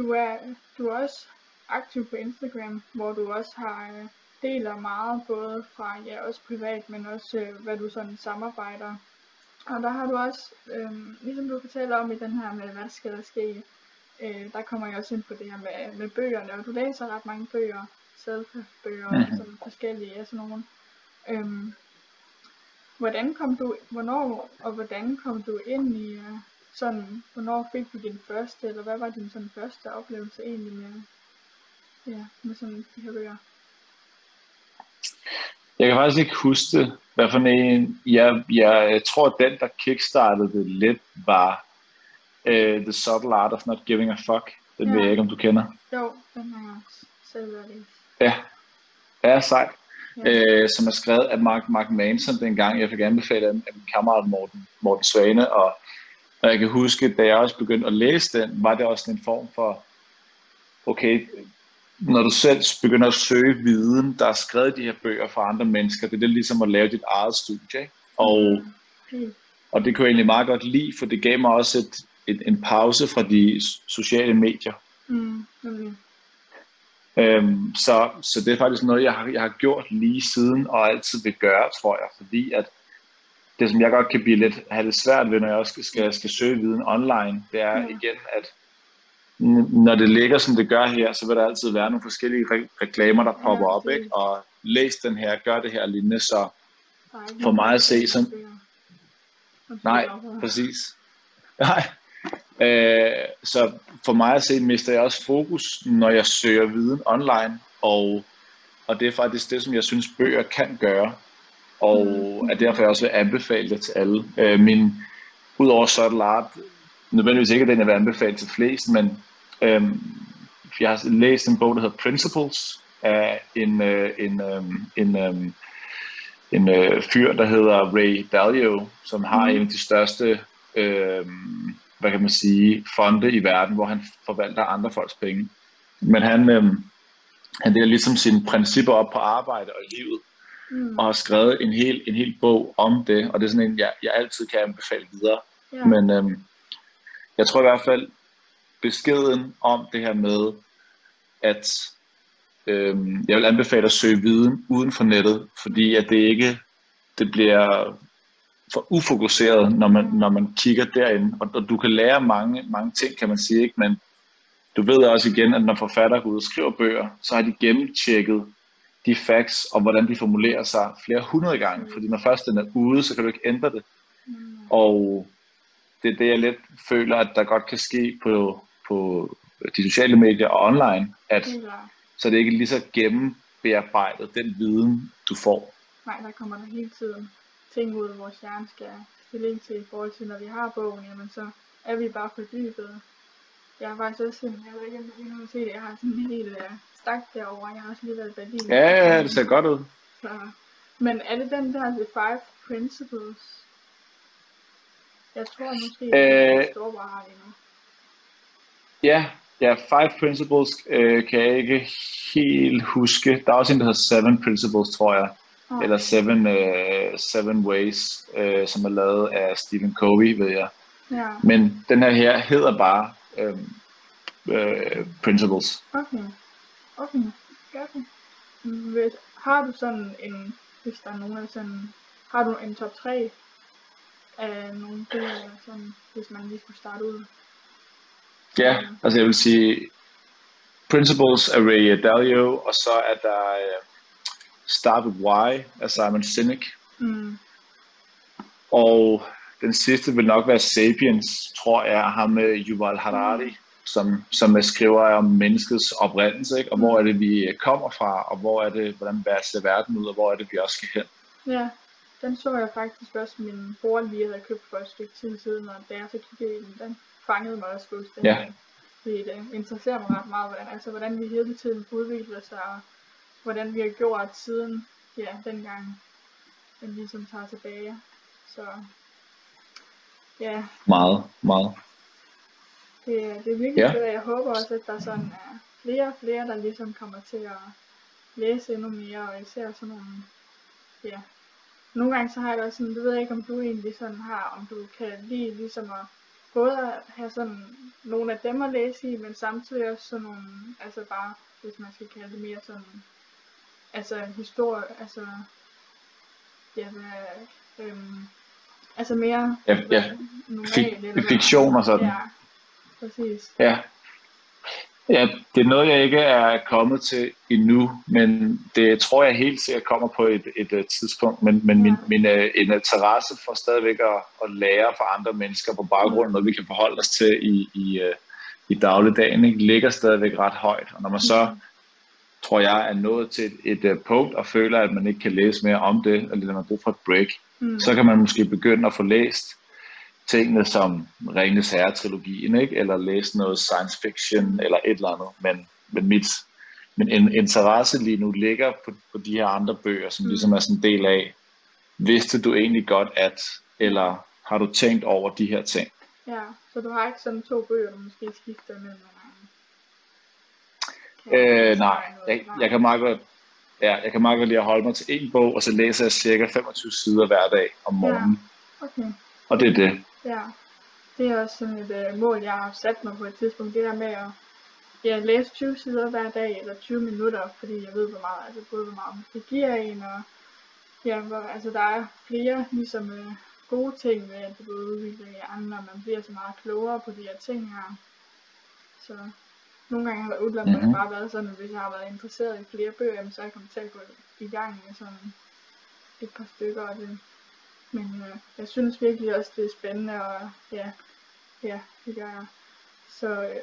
du er, du er også aktiv på Instagram, hvor du også har øh, deler meget, både fra ja, også privat, men også øh, hvad du sådan samarbejder. Og der har du også, øh, ligesom du fortæller om i den her med, hvad skal der ske, øh, der kommer jeg også ind på det her med, med bøgerne, og du læser ret mange bøger, self-bøger, mm-hmm. sådan forskellige, ja, sådan nogle. Øhm, hvordan kom du, hvornår og hvordan kom du ind i, uh, sådan, hvornår fik du din første, eller hvad var din sådan første oplevelse egentlig med, ja, med sådan de her bøger? Jeg kan faktisk ikke huske det, hvad for en. Jeg, jeg, jeg tror, at den, der kickstartede det lidt, var uh, The Subtle Art of Not Giving a Fuck. Den ja. ved jeg ikke, om du kender. Jo, den har jeg også selv Ja, ja sejt. Ja. Øh, som er skrevet af Mark, Mark Manson dengang. Jeg fik anbefalet af min kammerat Morten, Morten Svane, og, og jeg kan huske, da jeg også begyndte at læse den, var det også en form for, okay, når du selv begynder at søge viden, der er skrevet de her bøger fra andre mennesker, det er det ligesom at lave dit eget studie. Ikke? Og, mm. og det kunne jeg egentlig meget godt lide, for det gav mig også et, et, en pause fra de sociale medier. Mm. Mm. Øhm, så, så det er faktisk noget, jeg har, jeg har gjort lige siden, og altid vil gøre, tror jeg, fordi at det, som jeg godt kan blive lidt, have det svært ved, når jeg også skal, skal, skal søge viden online, det er ja. igen, at når det ligger, som det gør her, så vil der altid være nogle forskellige re- reklamer, der popper op, ikke? og læs den her, gør det her lignende, så for mig at se, så... Nej, præcis. Nej, Øh, så for mig at se, mister jeg også fokus, når jeg søger viden online, og, og det er faktisk det, som jeg synes, bøger kan gøre, og er derfor jeg også vil anbefale det til alle. Øh, min, Udover subtle art, nødvendigvis ikke, den jeg vil anbefale til flest, men øh, jeg har læst en bog, der hedder Principles, af en, øh, en, øh, en, øh, en øh, fyr, der hedder Ray Dalio, som har mm. en af de største øh, hvad kan man sige, fonde i verden, hvor han forvalter andre folks penge. Men han, øh, han deler ligesom sine principper op på arbejde og livet, mm. og har skrevet en hel, en hel bog om det, og det er sådan en, jeg, jeg altid kan anbefale videre. Yeah. Men øh, jeg tror i hvert fald, beskeden om det her med, at øh, jeg vil anbefale at søge viden uden for nettet, fordi at det ikke det bliver for ufokuseret, når man, når man kigger derinde. Og, og du kan lære mange, mange ting, kan man sige, ikke? men du ved også igen, at når forfattere går ud og skriver bøger, så har de gennemtjekket de facts, og hvordan de formulerer sig flere hundrede gange. Fordi når først den er ude, så kan du ikke ændre det. Mm. Og det er det, jeg lidt føler, at der godt kan ske på, på de sociale medier og online, at så det ikke lige så gennembearbejdet den viden, du får. Nej, der kommer der hele tiden ting ud, vores hjerne skal stilling til i forhold til, når vi har bogen, jamen så er vi bare fordybet. Jeg har faktisk også jeg ved ikke, om du se det, jeg har sådan en helt uh, stak derovre, jeg har også lige været i Berlin. Ja, ja, det ser godt ud. Så, men er det den der The Five Principles? Jeg tror måske, at øh, har det nu. Ja, ja, Five Principles øh, kan jeg ikke helt huske. Der er også en, der hedder Seven Principles, tror jeg oh. eller Seven, uh, Seven Ways, uh, som er lavet af Stephen Covey, ved jeg. Ja. Men den her her hedder bare um, uh, Principles. Okay. Okay. Okay. Ved, har du sådan en, hvis der er nogen af sådan, har du en top 3 af nogle bøger, sådan, hvis man lige skulle starte ud? Ja, altså jeg vil sige Principles af Ray Dalio, og så er der uh, Start With Why af Simon Sinek. Mm. Og den sidste vil nok være Sapiens, tror jeg, ham med Yuval Harari, mm. Som, som skriver om menneskets oprindelse, ikke? og hvor er det, vi kommer fra, og hvor er det, hvordan ser verden ud, og hvor er det, vi også skal hen. Ja, den så jeg faktisk også min bror lige havde købt for et stykke tid siden, og da jeg så kiggede i den, den fangede mig også fuldstændig. Ja. Fordi det interesserer mig ret meget, hvordan, altså, hvordan vi hele tiden udvikler sig, og hvordan vi har gjort siden ja, dengang den ligesom tager tilbage. Så ja. Meget, meget. Det, det er virkelig ja. Jeg håber også, at der sådan er flere og flere, der ligesom kommer til at læse endnu mere, og især sådan nogle, ja. Nogle gange så har jeg da også sådan, det ved jeg ikke, om du egentlig sådan har, om du kan lide ligesom at både at have sådan nogle af dem at læse i, men samtidig også sådan nogle, altså bare, hvis man skal kalde det mere sådan, altså historie, altså, ja, hvad, øhm, altså mere Ja, ja. normalt, Fik, fiktion og sådan. Ja, præcis. Ja. Ja, det er noget, jeg ikke er kommet til endnu, men det tror jeg helt sikkert kommer på et, et, et tidspunkt. Men, men min, Ja. min uh, en interesse for stadigvæk at, at lære fra andre mennesker på baggrund af noget, vi kan forholde os til i, i, uh, i dagligdagen, ikke, ligger stadigvæk ret højt. Og når man så, tror jeg, er nået til et, et uh, punkt og føler, at man ikke kan læse mere om det, eller man har brug for et break, Mm. så kan man måske begynde at få læst tingene som Ringens Herre-trilogien, ikke? eller læse noget science fiction eller et eller andet. Men, men mit, min in- interesse lige nu ligger på, på de her andre bøger, som Mm. ligesom er sådan en del af, vidste du egentlig godt at, eller har du tænkt over de her ting? Ja, så du har ikke sådan to bøger, du måske skifter imellem Øh, nej, jeg, jeg kan meget godt, ja, jeg kan meget godt lide at holde mig til en bog, og så læser jeg cirka 25 sider hver dag om morgenen. Okay, Og det er det. Ja. Det er også sådan et øh, mål, jeg har sat mig på et tidspunkt. Det der med at ja, læse 20 sider hver dag, eller 20 minutter, fordi jeg ved, hvor meget, altså både hvor meget det giver en, og ja, hvor, altså der er flere ligesom øh, gode ting ved, at det både udvikler hjernen, og man bliver så meget klogere på de her ting her. Så nogle gange har udlandet Mhm. bare været sådan, at hvis jeg har været interesseret i flere bøger, så er jeg kommet til at gå i gang med sådan et par stykker af det. Men øh, jeg synes virkelig også, det er spændende, og ja, ja, det gør jeg. Så øh,